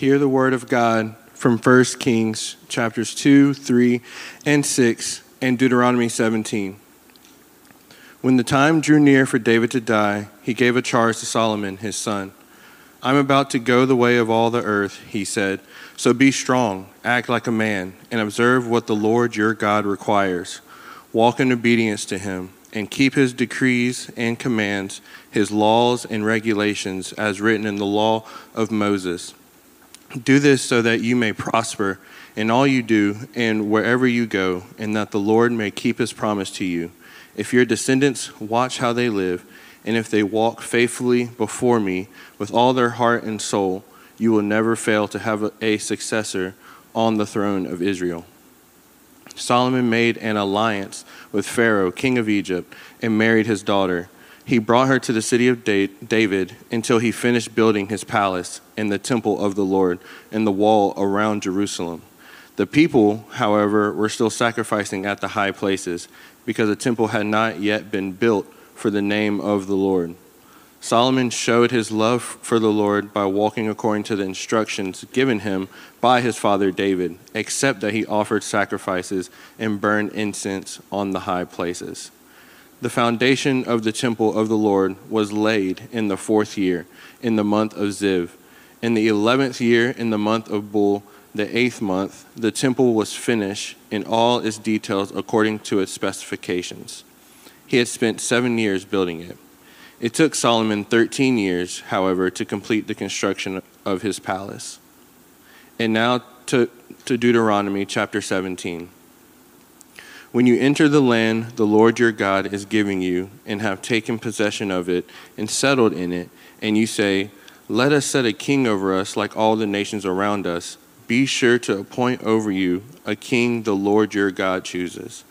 Hear the word of God from 1 Kings chapters 2, 3, and 6, and Deuteronomy 17. When the time drew near for David to die, he gave a charge to Solomon, his son. I'm about to go the way of all the earth, he said. So be strong, act like a man, and observe what the Lord your God requires. Walk in obedience to him, and keep his decrees and commands, his laws and regulations, as written in the law of Moses do this so that you may prosper in all you do and wherever you go, and that the Lord may keep his promise to you. If your descendants watch how they live, and if they walk faithfully before me with all their heart and soul, you will never fail to have a successor on the throne of Israel. Solomon made an alliance with Pharaoh, king of Egypt, and married his daughter he brought her to the city of David until he finished building his palace and the temple of the Lord and the wall around Jerusalem. The people, however, were still sacrificing at the high places because the temple had not yet been built for the name of the Lord. Solomon showed his love for the Lord by walking according to the instructions given him by his father David, except that he offered sacrifices and burned incense on the high places. The foundation of the temple of the Lord was laid in the fourth year, in the month of Ziv. In the eleventh year, in the month of Bul, the eighth month, the temple was finished in all its details according to its specifications. He had spent seven years building it. It took Solomon 13 years, however, to complete the construction of his palace. And now to, to Deuteronomy chapter 17. When you enter the land the Lord your God is giving you, and have taken possession of it, and settled in it, and you say, Let us set a king over us like all the nations around us, be sure to appoint over you a king the Lord your God chooses.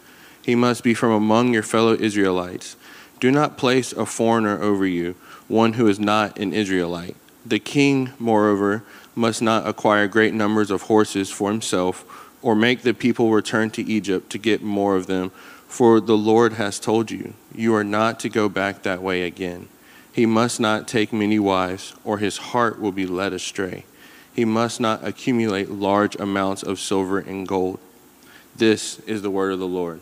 He must be from among your fellow Israelites. Do not place a foreigner over you, one who is not an Israelite. The king, moreover, must not acquire great numbers of horses for himself or make the people return to Egypt to get more of them, for the Lord has told you, you are not to go back that way again. He must not take many wives, or his heart will be led astray. He must not accumulate large amounts of silver and gold. This is the word of the Lord.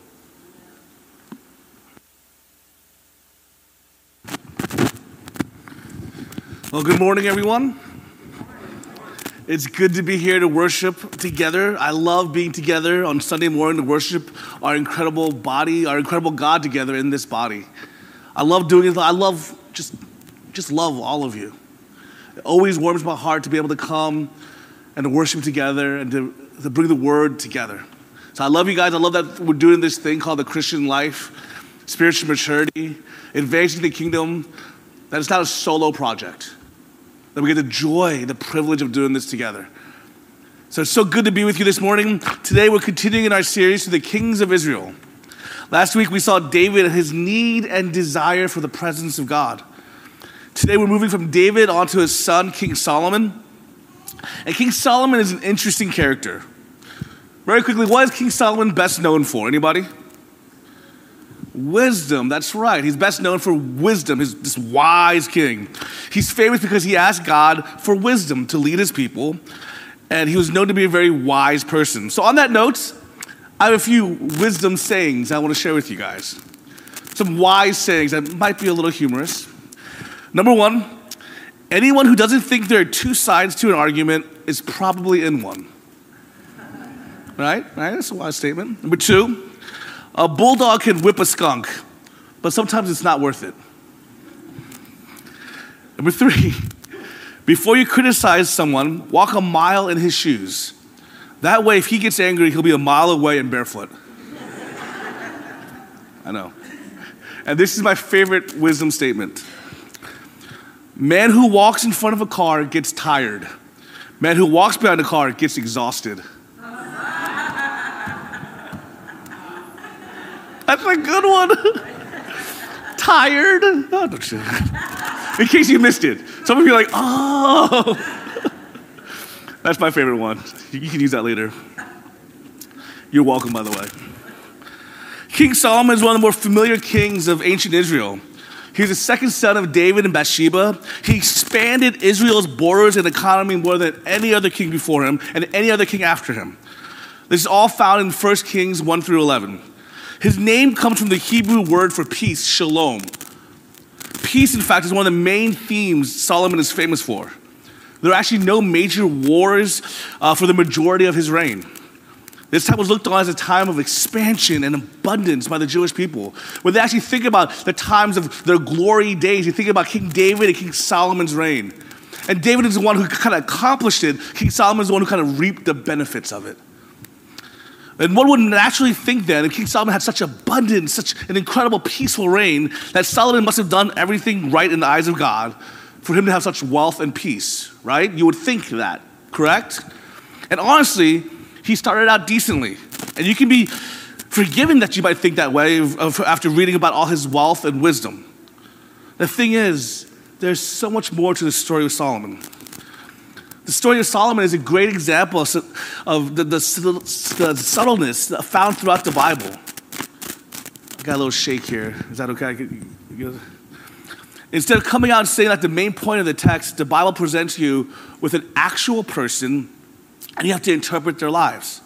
Well, good morning, everyone. It's good to be here to worship together. I love being together on Sunday morning to worship our incredible body, our incredible God together in this body. I love doing it. I love just just love all of you. It always warms my heart to be able to come and to worship together and to, to bring the word together. So I love you guys. I love that we're doing this thing called the Christian life, spiritual maturity, advancing the kingdom. That it's not a solo project that we get the joy, the privilege of doing this together. So it's so good to be with you this morning. Today we're continuing in our series to the kings of Israel. Last week we saw David and his need and desire for the presence of God. Today we're moving from David onto his son, King Solomon. And King Solomon is an interesting character. Very quickly, what is King Solomon best known for? Anybody? Wisdom, that's right. He's best known for wisdom. He's this wise king. He's famous because he asked God for wisdom to lead his people, and he was known to be a very wise person. So, on that note, I have a few wisdom sayings I want to share with you guys. Some wise sayings that might be a little humorous. Number one, anyone who doesn't think there are two sides to an argument is probably in one. Right? Right? That's a wise statement. Number two, a bulldog can whip a skunk, but sometimes it's not worth it. Number three, before you criticize someone, walk a mile in his shoes. That way, if he gets angry, he'll be a mile away and barefoot. I know. And this is my favorite wisdom statement. Man who walks in front of a car gets tired. Man who walks behind a car gets exhausted. That's a good one. Tired. Oh, In case you missed it. Some of you are like, oh. That's my favorite one. You can use that later. You're welcome, by the way. King Solomon is one of the more familiar kings of ancient Israel. He was the second son of David and Bathsheba. He expanded Israel's borders and economy more than any other king before him and any other king after him. This is all found in 1 Kings 1 through 11. His name comes from the Hebrew word for peace, shalom. Peace, in fact, is one of the main themes Solomon is famous for. There are actually no major wars uh, for the majority of his reign. This time was looked on as a time of expansion and abundance by the Jewish people. When they actually think about the times of their glory days, you think about King David and King Solomon's reign. And David is the one who kind of accomplished it. King Solomon is the one who kind of reaped the benefits of it. And one would naturally think then, if King Solomon had such abundance, such an incredible, peaceful reign, that Solomon must have done everything right in the eyes of God for him to have such wealth and peace, right? You would think that, correct? And honestly, he started out decently. And you can be forgiven that you might think that way after reading about all his wealth and wisdom. The thing is, there's so much more to the story of Solomon. The story of Solomon is a great example of the, the, the subtleness found throughout the Bible. I Got a little shake here. Is that okay? Instead of coming out and saying that the main point of the text, the Bible presents you with an actual person and you have to interpret their lives.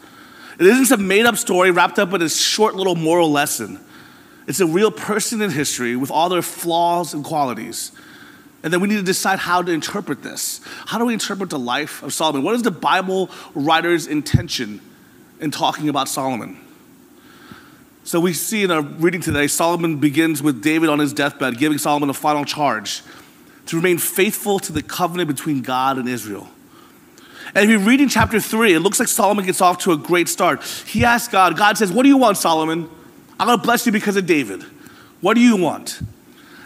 It isn't some made up story wrapped up in a short little moral lesson. It's a real person in history with all their flaws and qualities. And then we need to decide how to interpret this. How do we interpret the life of Solomon? What is the Bible writer's intention in talking about Solomon? So we see in our reading today, Solomon begins with David on his deathbed, giving Solomon a final charge to remain faithful to the covenant between God and Israel. And if you read in chapter three, it looks like Solomon gets off to a great start. He asks God, God says, What do you want, Solomon? I'm gonna bless you because of David. What do you want?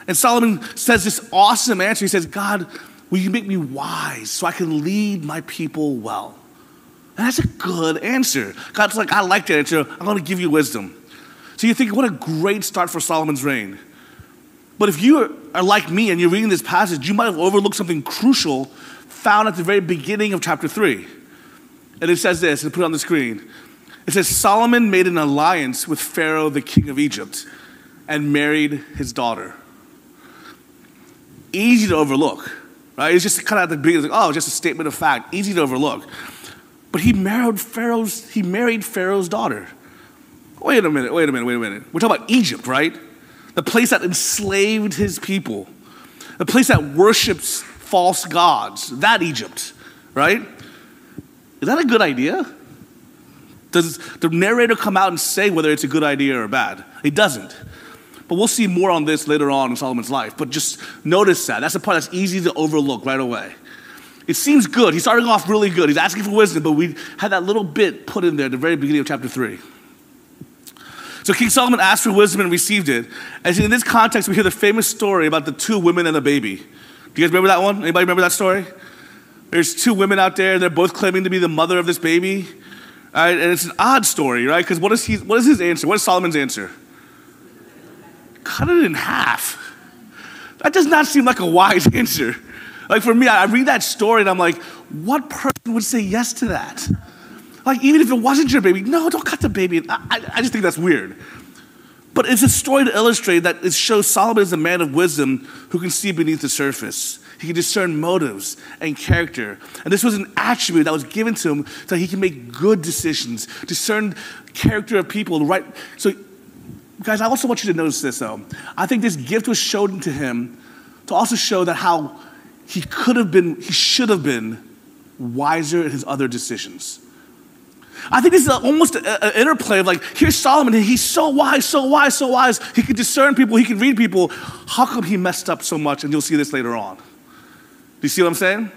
And Solomon says this awesome answer. He says, God, will you make me wise so I can lead my people well? And that's a good answer. God's like, I like that answer. I'm gonna give you wisdom. So you think, what a great start for Solomon's reign. But if you are like me and you're reading this passage, you might have overlooked something crucial found at the very beginning of chapter 3. And it says this, and put it on the screen. It says, Solomon made an alliance with Pharaoh, the king of Egypt, and married his daughter. Easy to overlook, right? It's just kind of the beginning, like, oh, just a statement of fact, easy to overlook. But he married Pharaoh's, he married Pharaoh's daughter. Wait a minute, wait a minute, wait a minute. We're talking about Egypt, right? The place that enslaved his people, the place that worships false gods. That Egypt, right? Is that a good idea? Does the narrator come out and say whether it's a good idea or bad? He doesn't. But we'll see more on this later on in Solomon's life. But just notice that. That's the part that's easy to overlook right away. It seems good. He's starting off really good. He's asking for wisdom, but we had that little bit put in there at the very beginning of chapter 3. So King Solomon asked for wisdom and received it. And in this context, we hear the famous story about the two women and the baby. Do you guys remember that one? Anybody remember that story? There's two women out there, they're both claiming to be the mother of this baby. Right? And it's an odd story, right? Because what is his answer? What is Solomon's answer? Cut it in half. That does not seem like a wise answer. Like for me, I read that story and I'm like, what person would say yes to that? Like, even if it wasn't your baby, no, don't cut the baby. I, I just think that's weird. But it's a story to illustrate that it shows Solomon is a man of wisdom who can see beneath the surface. He can discern motives and character. And this was an attribute that was given to him so he can make good decisions, discern character of people, right? So, guys, I also want you to notice this though. I think this gift was shown to him to also show that how he could have been, he should have been wiser in his other decisions. I think this is almost an interplay of like, here's Solomon, he's so wise, so wise, so wise. He can discern people, he can read people. How come he messed up so much? And you'll see this later on. Do you see what I'm saying?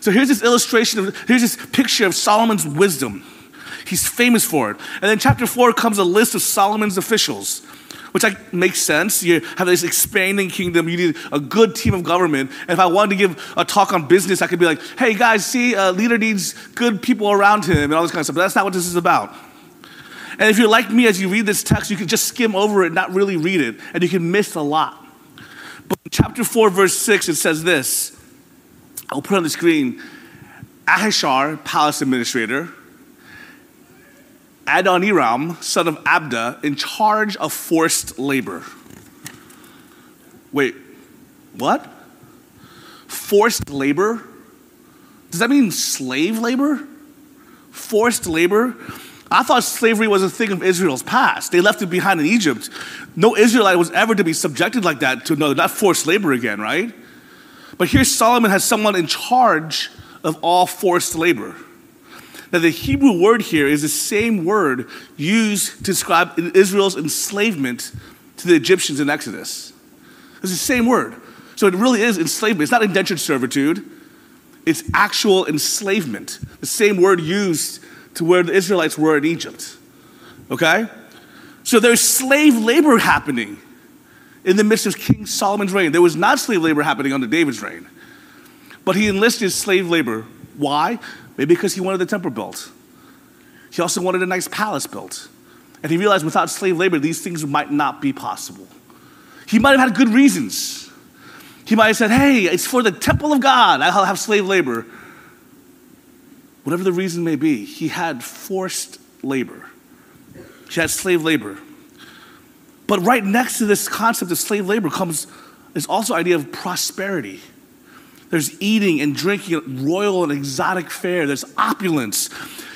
So here's this illustration of, here's this picture of Solomon's wisdom. He's famous for it. And then chapter four comes a list of Solomon's officials which like, makes sense. You have this expanding kingdom. You need a good team of government. And if I wanted to give a talk on business, I could be like, hey guys, see, a leader needs good people around him and all this kind of stuff. But that's not what this is about. And if you're like me, as you read this text, you can just skim over it not really read it, and you can miss a lot. But chapter 4, verse 6, it says this I'll put on the screen Ahishar, palace administrator, Adoniram, son of Abda, in charge of forced labor. Wait, what? Forced labor? Does that mean slave labor? Forced labor? I thought slavery was a thing of Israel's past. They left it behind in Egypt. No Israelite was ever to be subjected like that to another, not forced labor again, right? But here Solomon has someone in charge of all forced labor. Now, the Hebrew word here is the same word used to describe Israel's enslavement to the Egyptians in Exodus. It's the same word. So it really is enslavement. It's not indentured servitude, it's actual enslavement. The same word used to where the Israelites were in Egypt. Okay? So there's slave labor happening in the midst of King Solomon's reign. There was not slave labor happening under David's reign. But he enlisted slave labor. Why? Maybe because he wanted the temple built. He also wanted a nice palace built. And he realized without slave labor, these things might not be possible. He might have had good reasons. He might have said, hey, it's for the temple of God, I'll have slave labor. Whatever the reason may be, he had forced labor, he had slave labor. But right next to this concept of slave labor comes this also idea of prosperity. There's eating and drinking, royal and exotic fare. There's opulence.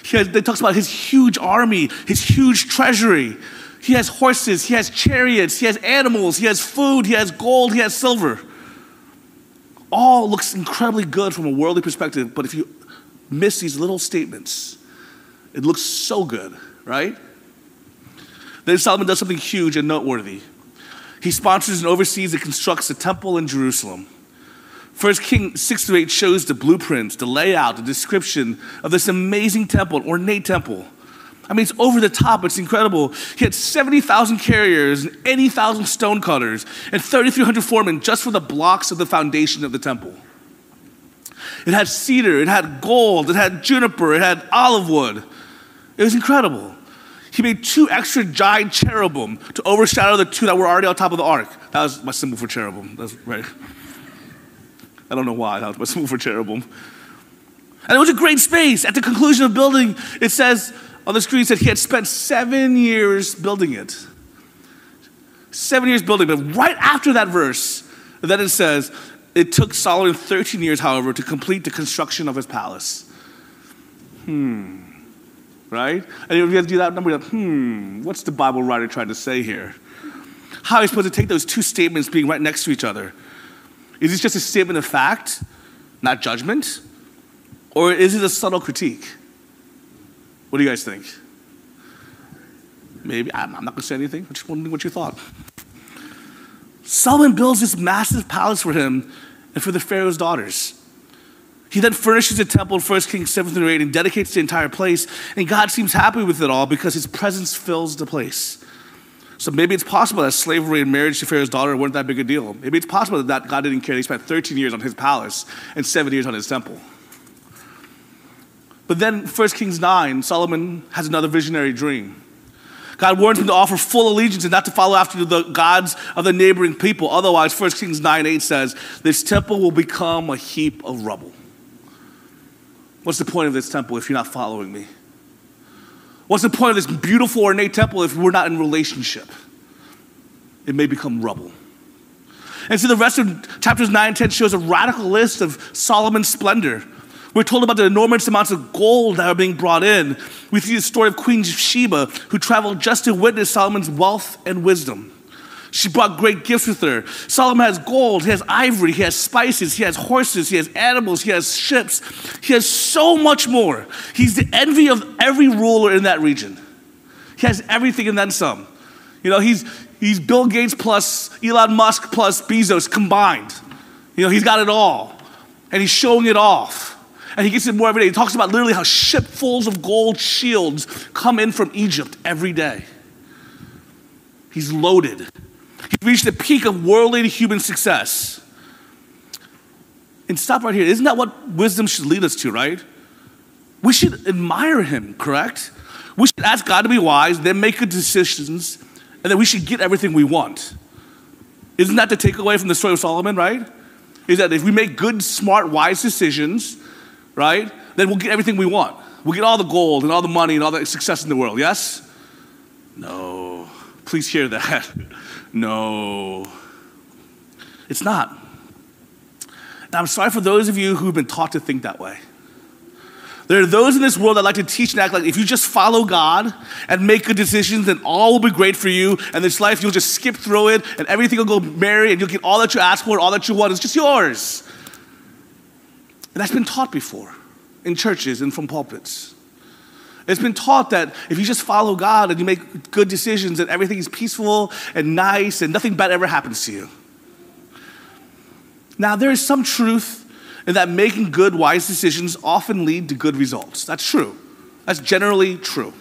He has, talks about his huge army, his huge treasury. He has horses, he has chariots, he has animals, he has food, he has gold, he has silver. All looks incredibly good from a worldly perspective, but if you miss these little statements, it looks so good, right? Then Solomon does something huge and noteworthy. He sponsors and oversees and constructs a temple in Jerusalem. First King 6 to 8 shows the blueprints, the layout, the description of this amazing temple, ornate temple. I mean, it's over the top, it's incredible. He had 70,000 carriers and 80,000 stone cutters and 3,300 foremen just for the blocks of the foundation of the temple. It had cedar, it had gold, it had juniper, it had olive wood. It was incredible. He made two extra giant cherubim to overshadow the two that were already on top of the ark. That was my symbol for cherubim. That's right. I don't know why. That was for cherubim. And it was a great space. At the conclusion of building, it says on the screen, said he had spent seven years building it. Seven years building. But right after that verse, then it says, it took Solomon 13 years, however, to complete the construction of his palace. Hmm. Right? And if you have to do that number, like, hmm, what's the Bible writer trying to say here? How are you supposed to take those two statements being right next to each other? Is this just a statement of fact, not judgment? Or is it a subtle critique? What do you guys think? Maybe. I'm not going to say anything. I'm just wondering what you thought. Solomon builds this massive palace for him and for the Pharaoh's daughters. He then furnishes the temple in 1 Kings 7 through 8 and dedicates the entire place. And God seems happy with it all because his presence fills the place. So maybe it's possible that slavery and marriage to Pharaoh's daughter weren't that big a deal. Maybe it's possible that God didn't care. He spent 13 years on his palace and seven years on his temple. But then 1 Kings 9, Solomon has another visionary dream. God warns him to offer full allegiance and not to follow after the gods of the neighboring people. Otherwise, 1 Kings 9 8 says, This temple will become a heap of rubble. What's the point of this temple if you're not following me? What's the point of this beautiful, ornate temple if we're not in relationship? It may become rubble. And so the rest of chapters 9 and 10 shows a radical list of Solomon's splendor we're told about the enormous amounts of gold that are being brought in. We see the story of Queen Sheba, who traveled just to witness Solomon's wealth and wisdom. She brought great gifts with her. Solomon has gold, he has ivory, he has spices, he has horses, he has animals, he has ships. He has so much more. He's the envy of every ruler in that region. He has everything and then some. You know, he's, he's Bill Gates plus Elon Musk plus Bezos combined. You know, he's got it all. And he's showing it off. And he gets it more every day. He talks about literally how shipfuls of gold shields come in from Egypt every day. He's loaded. He's reached the peak of worldly human success. And stop right here. Isn't that what wisdom should lead us to, right? We should admire him, correct? We should ask God to be wise, then make good decisions, and then we should get everything we want. Isn't that the takeaway from the story of Solomon, right? Is that if we make good, smart, wise decisions, right? Then we'll get everything we want. We'll get all the gold and all the money and all the success in the world, yes? No. Please hear that. no. It's not. And I'm sorry for those of you who've been taught to think that way. There are those in this world that like to teach and act like if you just follow God and make good decisions, then all will be great for you. And this life, you'll just skip through it and everything will go merry and you'll get all that you ask for, all that you want. It's just yours. And that's been taught before in churches and from pulpits. It's been taught that if you just follow God and you make good decisions, that everything is peaceful and nice and nothing bad ever happens to you. Now, there is some truth in that making good, wise decisions often lead to good results. That's true. That's generally true.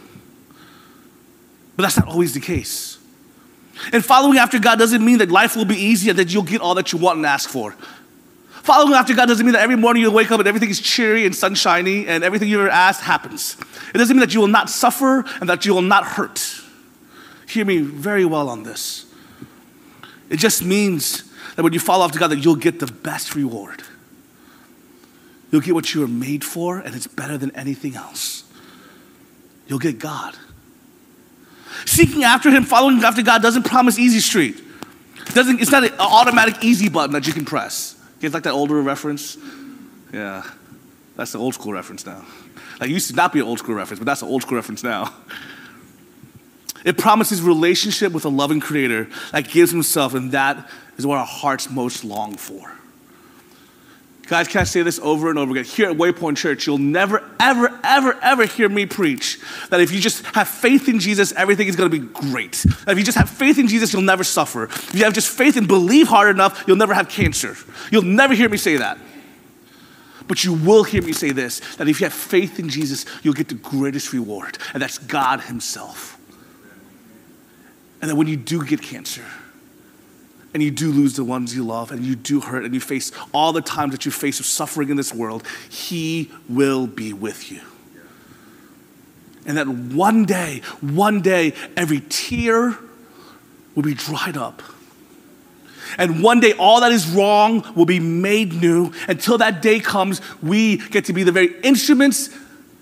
But that's not always the case. And following after God doesn't mean that life will be easy and that you'll get all that you want and ask for. Following after God doesn't mean that every morning you'll wake up and everything is cheery and sunshiny and everything you ever asked happens. It doesn't mean that you will not suffer and that you will not hurt. Hear me very well on this. It just means that when you follow after God, that you'll get the best reward. You'll get what you were made for, and it's better than anything else. You'll get God. Seeking after Him, following after God doesn't promise easy street. It doesn't, it's not an automatic easy button that you can press. Guys like that older reference? Yeah, that's the old school reference now. Like, used to not be an old school reference, but that's an old school reference now. It promises relationship with a loving creator that gives himself, and that is what our hearts most long for. Guys, can I say this over and over again? Here at Waypoint Church, you'll never, ever, ever, ever hear me preach that if you just have faith in Jesus, everything is going to be great. That if you just have faith in Jesus, you'll never suffer. If you have just faith and believe hard enough, you'll never have cancer. You'll never hear me say that. But you will hear me say this that if you have faith in Jesus, you'll get the greatest reward, and that's God Himself. And that when you do get cancer, and you do lose the ones you love, and you do hurt, and you face all the times that you face of suffering in this world, He will be with you. And that one day, one day, every tear will be dried up. And one day, all that is wrong will be made new. Until that day comes, we get to be the very instruments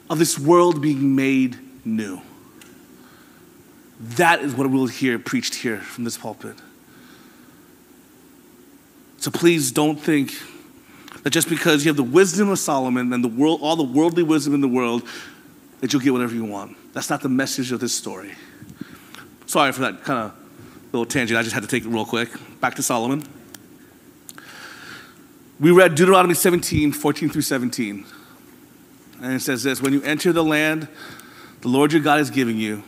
of this world being made new. That is what we'll hear preached here from this pulpit. So please don't think that just because you have the wisdom of Solomon and the world, all the worldly wisdom in the world, that you'll get whatever you want. That's not the message of this story. Sorry for that kind of little tangent. I just had to take it real quick. Back to Solomon. We read Deuteronomy 17, 14 through 17. And it says this When you enter the land the Lord your God is giving you,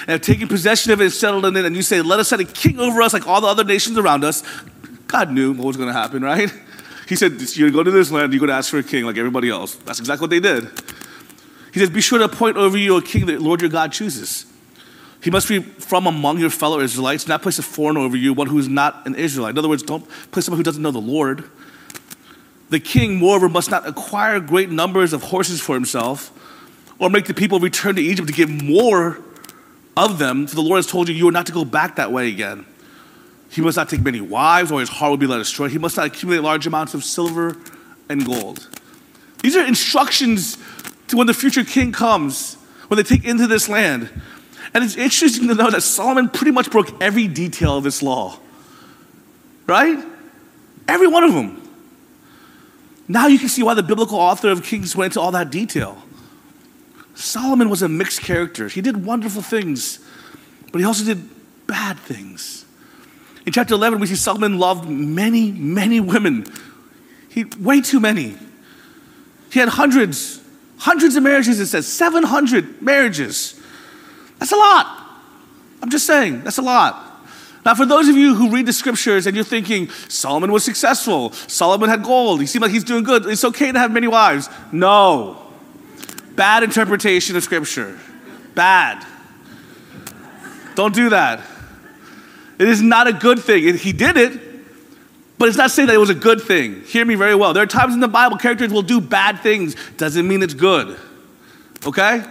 and have taken possession of it and settled in it, and you say, Let us set a king over us like all the other nations around us, God knew what was going to happen, right? He said, You're going to go to this land, you're going to ask for a king like everybody else. That's exactly what they did. He says, Be sure to appoint over you a king that the Lord your God chooses. He must be from among your fellow Israelites, not place a foreigner over you, one who is not an Israelite. In other words, don't place someone who doesn't know the Lord. The king, moreover, must not acquire great numbers of horses for himself, or make the people return to Egypt to give more of them, for the Lord has told you you are not to go back that way again. He must not take many wives, or his heart will be led astray. He must not accumulate large amounts of silver and gold. These are instructions to when the future king comes, when they take into this land. And it's interesting to know that Solomon pretty much broke every detail of this law. Right? Every one of them. Now you can see why the biblical author of Kings went into all that detail. Solomon was a mixed character. He did wonderful things, but he also did bad things. In chapter 11, we see Solomon loved many, many women. He, way too many. He had hundreds, hundreds of marriages, it says 700 marriages. That's a lot. I'm just saying, that's a lot. Now, for those of you who read the scriptures and you're thinking, Solomon was successful, Solomon had gold, he seemed like he's doing good, it's okay to have many wives. No. Bad interpretation of scripture. Bad. Don't do that. It is not a good thing. He did it, but it's not saying that it was a good thing. Hear me very well. There are times in the Bible characters will do bad things, doesn't mean it's good. Okay?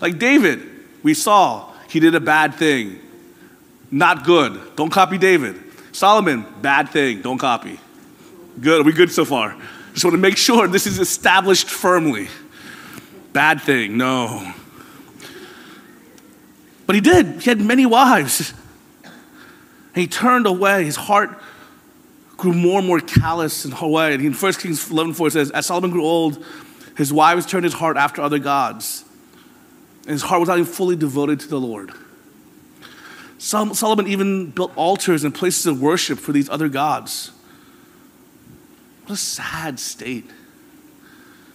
Like David, we saw he did a bad thing. Not good. Don't copy David. Solomon, bad thing. Don't copy. Good. Are we good so far? Just want to make sure this is established firmly. Bad thing. No. But he did. He had many wives. And he turned away. His heart grew more and more callous and away. And in 1 Kings 11 4 it says, As Solomon grew old, his wives turned his heart after other gods, and his heart was not even fully devoted to the Lord. Solomon even built altars and places of worship for these other gods. What a sad state.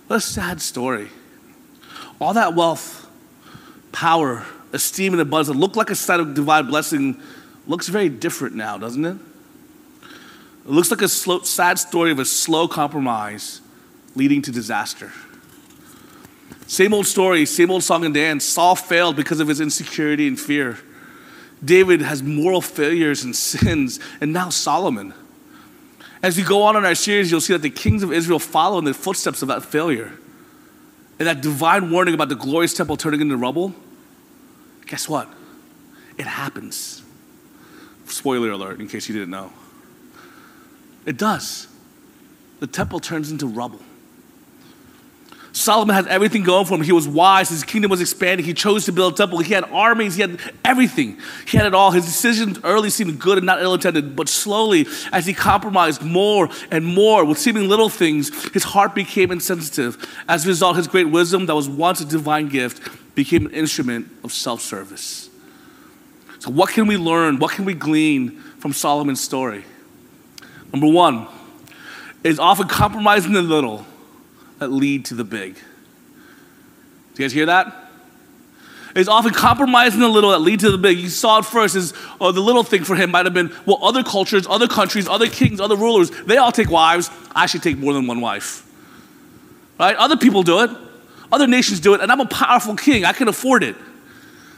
What a sad story. All that wealth, power, esteem, and abundance that looked like a sign of divine blessing looks very different now, doesn't it? It looks like a slow, sad story of a slow compromise leading to disaster. Same old story, same old song and dance. Saul failed because of his insecurity and fear. David has moral failures and sins, and now Solomon. As we go on in our series, you'll see that the kings of Israel follow in the footsteps of that failure. And that divine warning about the glorious temple turning into rubble, guess what? It happens. Spoiler alert, in case you didn't know. It does. The temple turns into rubble. Solomon had everything going for him. He was wise. His kingdom was expanding. He chose to build a temple. He had armies. He had everything. He had it all. His decisions early seemed good and not ill intended, but slowly, as he compromised more and more with seeming little things, his heart became insensitive. As a result, his great wisdom, that was once a divine gift, became an instrument of self service. So, what can we learn? What can we glean from Solomon's story? Number one, is often compromising the little that lead to the big. Do you guys hear that? It's often compromising the little that lead to the big. You saw it first as oh, the little thing for him might have been, well, other cultures, other countries, other kings, other rulers, they all take wives. I should take more than one wife. Right? Other people do it. Other nations do it. And I'm a powerful king. I can afford it.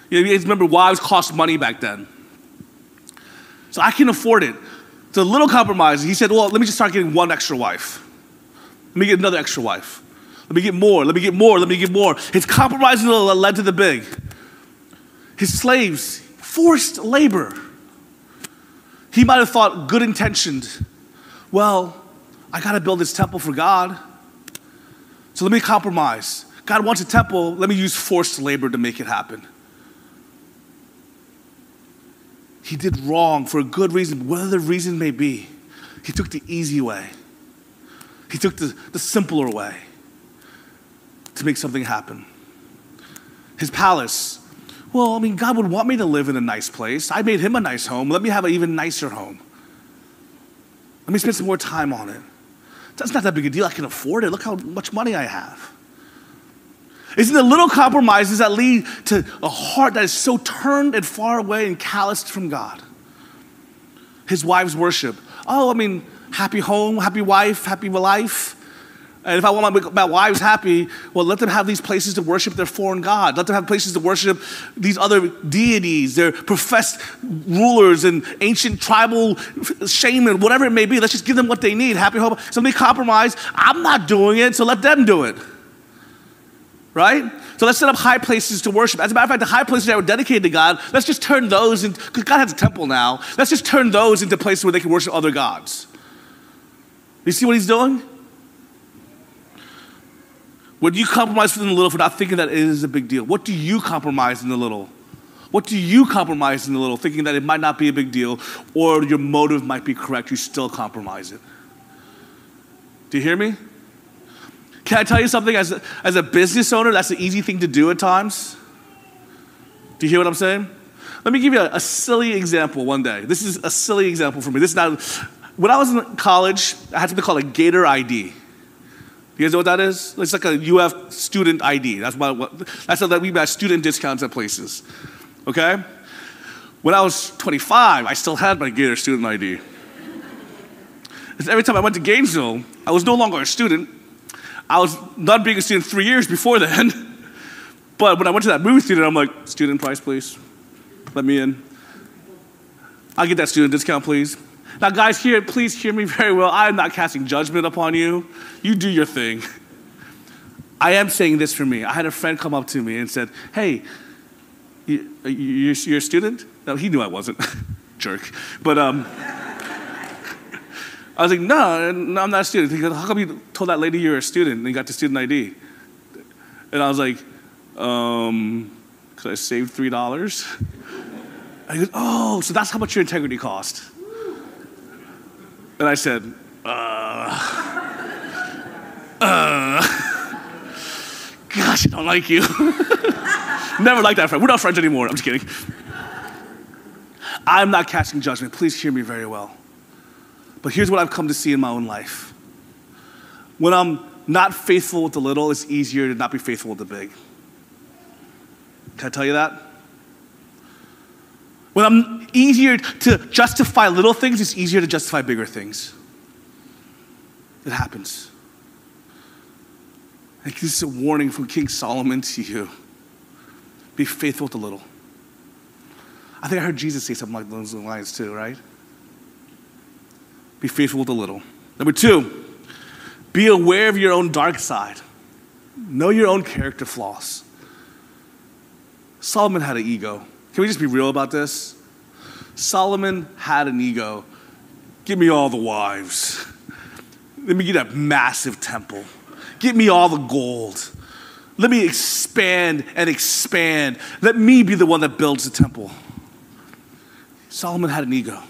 You, you remember wives cost money back then. So I can afford it. It's a little compromise. He said, well, let me just start getting one extra wife. Let me get another extra wife. Let me get more. Let me get more. Let me get more. His compromising led to the big. His slaves, forced labor. He might have thought good intentioned. Well, I got to build this temple for God. So let me compromise. God wants a temple. Let me use forced labor to make it happen. He did wrong for a good reason, whatever the reason may be. He took the easy way. He took the, the simpler way to make something happen. His palace. Well, I mean, God would want me to live in a nice place. I made him a nice home. Let me have an even nicer home. Let me spend some more time on it. That's not that big a deal. I can afford it. Look how much money I have. Isn't the little compromises that lead to a heart that is so turned and far away and calloused from God? His wife's worship. Oh, I mean, happy home, happy wife, happy life. And if I want my, my wives happy, well, let them have these places to worship their foreign God. Let them have places to worship these other deities, their professed rulers and ancient tribal shaman, whatever it may be. Let's just give them what they need. Happy home. Somebody compromise. I'm not doing it, so let them do it. Right? So let's set up high places to worship. As a matter of fact, the high places that were dedicated to God, let's just turn those into, because God has a temple now, let's just turn those into places where they can worship other gods. You see what he's doing? When you compromise in the little for not thinking that it is a big deal, what do you compromise in the little? What do you compromise in the little, thinking that it might not be a big deal or your motive might be correct? You still compromise it. Do you hear me? Can I tell you something? As a, as a business owner, that's an easy thing to do at times. Do you hear what I'm saying? Let me give you a, a silly example one day. This is a silly example for me. This is not, when I was in college, I had something called a Gator ID. You guys know what that is? It's like a UF student ID. That's what, that's how that we got student discounts at places. Okay? When I was 25, I still had my Gator student ID. every time I went to Gainesville, I was no longer a student. I was not being a student three years before then. but when I went to that movie theater, I'm like, student price, please. Let me in. I'll get that student discount, please. Now, guys, here, please hear me very well. I am not casting judgment upon you. You do your thing. I am saying this for me. I had a friend come up to me and said, Hey, you, you, a student? No, he knew I wasn't. Jerk. But um, I was like, no, no, I'm not a student. He goes, How come you told that lady you're a student and you got the student ID? And I was like, um, because I saved $3. And he goes, Oh, so that's how much your integrity cost. And I said, uh, uh, gosh, I don't like you. Never liked that friend. We're not friends anymore. I'm just kidding. I'm not casting judgment. Please hear me very well. But here's what I've come to see in my own life. When I'm not faithful with the little, it's easier to not be faithful with the big. Can I tell you that? When I'm easier to justify little things, it's easier to justify bigger things. It happens. Like this is a warning from King Solomon to you. Be faithful with the little. I think I heard Jesus say something like those lines too, right? Be faithful with the little. Number two, be aware of your own dark side. Know your own character flaws. Solomon had an ego. Can we just be real about this? Solomon had an ego. Give me all the wives. Let me get a massive temple. Give me all the gold. Let me expand and expand. Let me be the one that builds the temple. Solomon had an ego.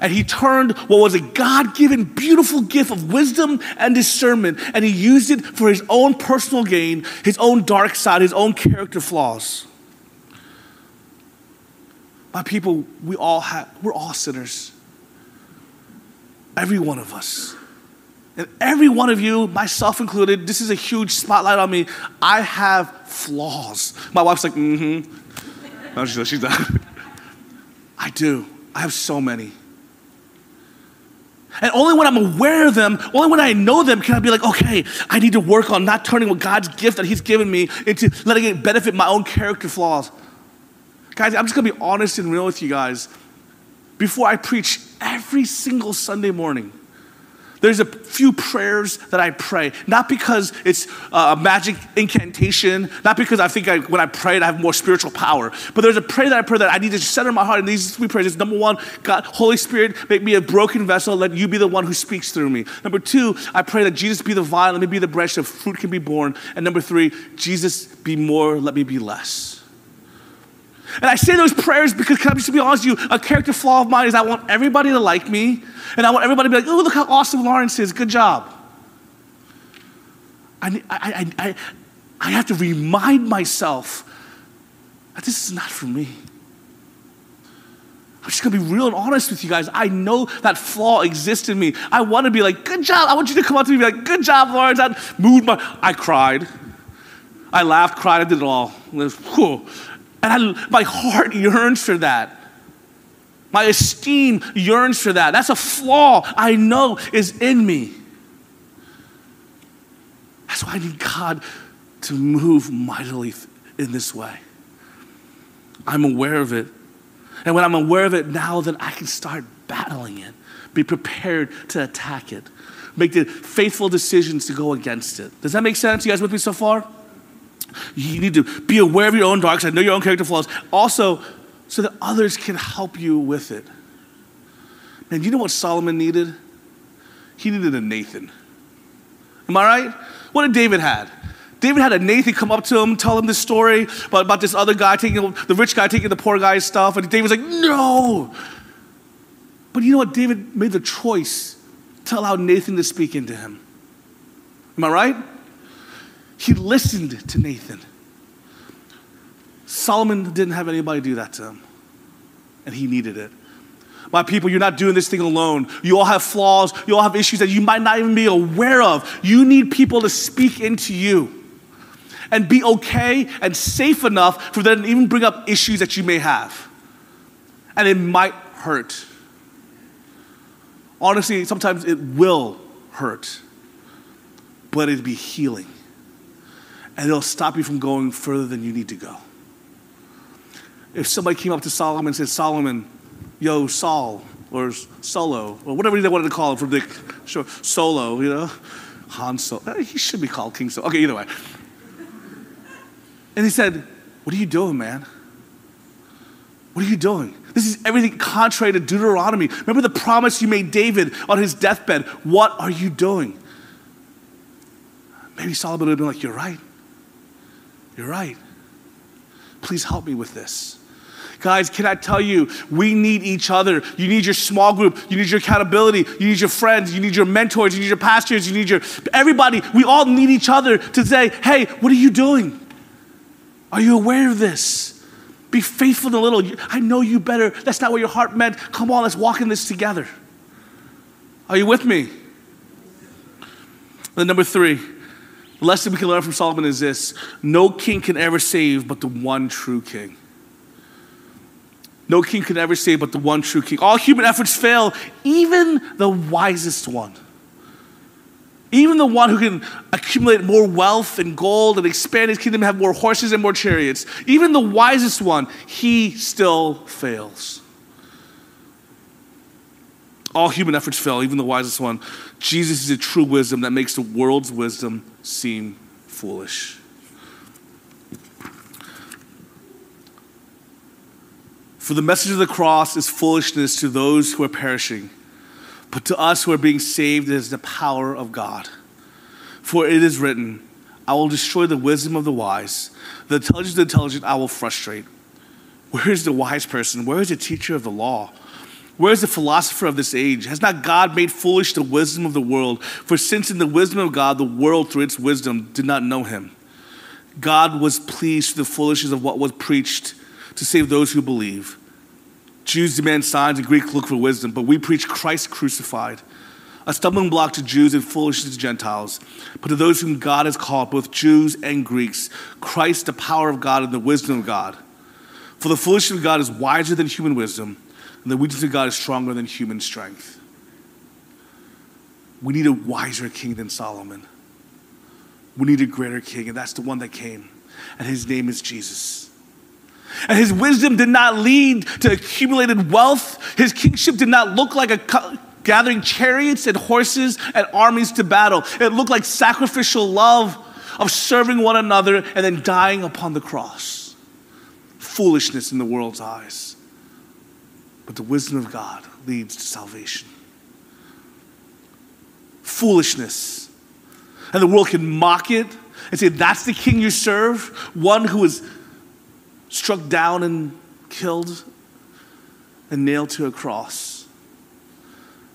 And he turned what was a God given, beautiful gift of wisdom and discernment, and he used it for his own personal gain, his own dark side, his own character flaws. My people, we all have, we're all sinners. Every one of us. And every one of you, myself included, this is a huge spotlight on me. I have flaws. My wife's like, mm hmm. No, she's, she's done. I do. I have so many. And only when I'm aware of them, only when I know them, can I be like, okay, I need to work on not turning what God's gift that He's given me into letting it benefit my own character flaws. Guys, I'm just gonna be honest and real with you guys. Before I preach every single Sunday morning, there's a few prayers that I pray, not because it's a magic incantation, not because I think I, when I pray I have more spiritual power, but there's a prayer that I pray that I need to center my heart in these three prayers. Number one, God, Holy Spirit, make me a broken vessel, let you be the one who speaks through me. Number two, I pray that Jesus be the vine, let me be the branch, so fruit can be born. And number three, Jesus be more, let me be less. And I say those prayers because, can I just to be honest with you, a character flaw of mine is I want everybody to like me, and I want everybody to be like, oh, look how awesome Lawrence is, good job. I, I, I, I have to remind myself that this is not for me. I'm just gonna be real and honest with you guys. I know that flaw exists in me. I wanna be like, good job. I want you to come up to me and be like, good job, Lawrence. I moved my, I cried. I laughed, cried, I did it all. And I, my heart yearns for that. My esteem yearns for that. That's a flaw I know is in me. That's why I need God to move mightily in this way. I'm aware of it. And when I'm aware of it now, then I can start battling it, be prepared to attack it, make the faithful decisions to go against it. Does that make sense? You guys with me so far? You need to be aware of your own dark side, know your own character flaws, also so that others can help you with it. Man, you know what Solomon needed? He needed a Nathan. Am I right? What did David had? David had a Nathan come up to him, tell him this story about, about this other guy taking the rich guy taking the poor guy's stuff, and David's like, no. But you know what? David made the choice to allow Nathan to speak into him. Am I right? He listened to Nathan. Solomon didn't have anybody do that to him, and he needed it. My people, you're not doing this thing alone. You all have flaws, you all have issues that you might not even be aware of. You need people to speak into you and be okay and safe enough for them to even bring up issues that you may have. And it might hurt. Honestly, sometimes it will hurt, but it'd be healing and it'll stop you from going further than you need to go. If somebody came up to Solomon and said, Solomon, yo, Saul, or Solo, or whatever they wanted to call him from the show, Solo, you know, Han Solo. Eh, he should be called King Solo. Okay, either way. And he said, What are you doing, man? What are you doing? This is everything contrary to Deuteronomy. Remember the promise you made David on his deathbed. What are you doing? Maybe Solomon would have been like, You're right. You're right. Please help me with this. Guys, can I tell you, we need each other. You need your small group, you need your accountability, you need your friends, you need your mentors, you need your pastors, you need your everybody. We all need each other to say, hey, what are you doing? Are you aware of this? Be faithful in a little. I know you better. That's not what your heart meant. Come on, let's walk in this together. Are you with me? And number three, the lesson we can learn from Solomon is this no king can ever save but the one true king. No king can ever save but the one true king. All human efforts fail, even the wisest one. Even the one who can accumulate more wealth and gold and expand his kingdom, have more horses and more chariots, even the wisest one, he still fails. All human efforts fail, even the wisest one. Jesus is a true wisdom that makes the world's wisdom seem foolish. For the message of the cross is foolishness to those who are perishing, but to us who are being saved it is the power of God. For it is written, I will destroy the wisdom of the wise, the intelligence of the intelligent I will frustrate. Where is the wise person? Where is the teacher of the law? Where is the philosopher of this age? Has not God made foolish the wisdom of the world? For since in the wisdom of God, the world through its wisdom did not know him, God was pleased through the foolishness of what was preached to save those who believe. Jews demand signs and Greeks look for wisdom, but we preach Christ crucified, a stumbling block to Jews and foolishness to Gentiles. But to those whom God has called, both Jews and Greeks, Christ, the power of God and the wisdom of God. For the foolishness of God is wiser than human wisdom, and the weakness of God is stronger than human strength. We need a wiser king than Solomon. We need a greater king, and that's the one that came. And his name is Jesus. And his wisdom did not lead to accumulated wealth. His kingship did not look like a gathering chariots and horses and armies to battle. It looked like sacrificial love of serving one another and then dying upon the cross. Foolishness in the world's eyes. But the wisdom of God leads to salvation. Foolishness. And the world can mock it and say, That's the king you serve, one who is struck down and killed and nailed to a cross.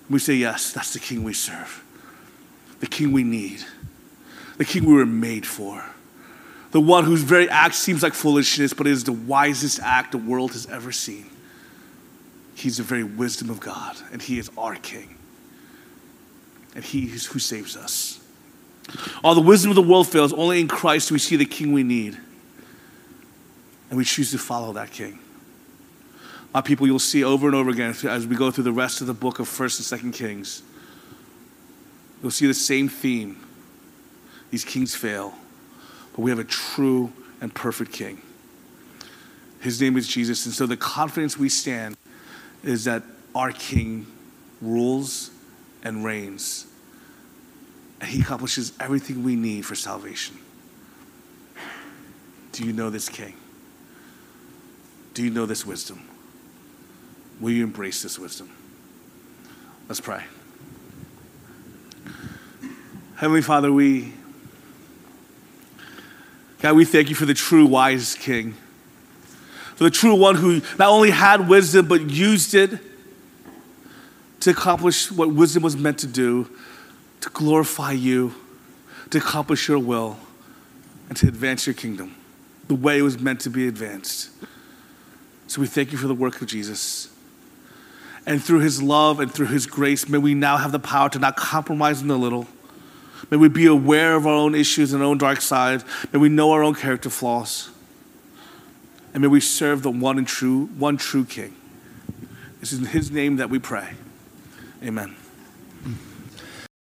We say, Yes, that's the king we serve, the king we need, the king we were made for, the one whose very act seems like foolishness, but is the wisest act the world has ever seen. He's the very wisdom of God, and He is our King. And He is who saves us. All the wisdom of the world fails, only in Christ do we see the King we need and we choose to follow that king. My people, you'll see over and over again as we go through the rest of the book of 1st and 2nd Kings. You'll see the same theme. These kings fail, but we have a true and perfect king. His name is Jesus. And so the confidence we stand is that our king rules and reigns. And he accomplishes everything we need for salvation. Do you know this king? Do you know this wisdom? Will you embrace this wisdom? Let's pray. Heavenly Father, we, God, we thank you for the true wise king, for the true one who not only had wisdom, but used it to accomplish what wisdom was meant to do, to glorify you, to accomplish your will, and to advance your kingdom the way it was meant to be advanced. So we thank you for the work of Jesus. And through his love and through his grace, may we now have the power to not compromise in the little. May we be aware of our own issues and our own dark side. May we know our own character flaws. And may we serve the one and true, one true King. It's in his name that we pray. Amen.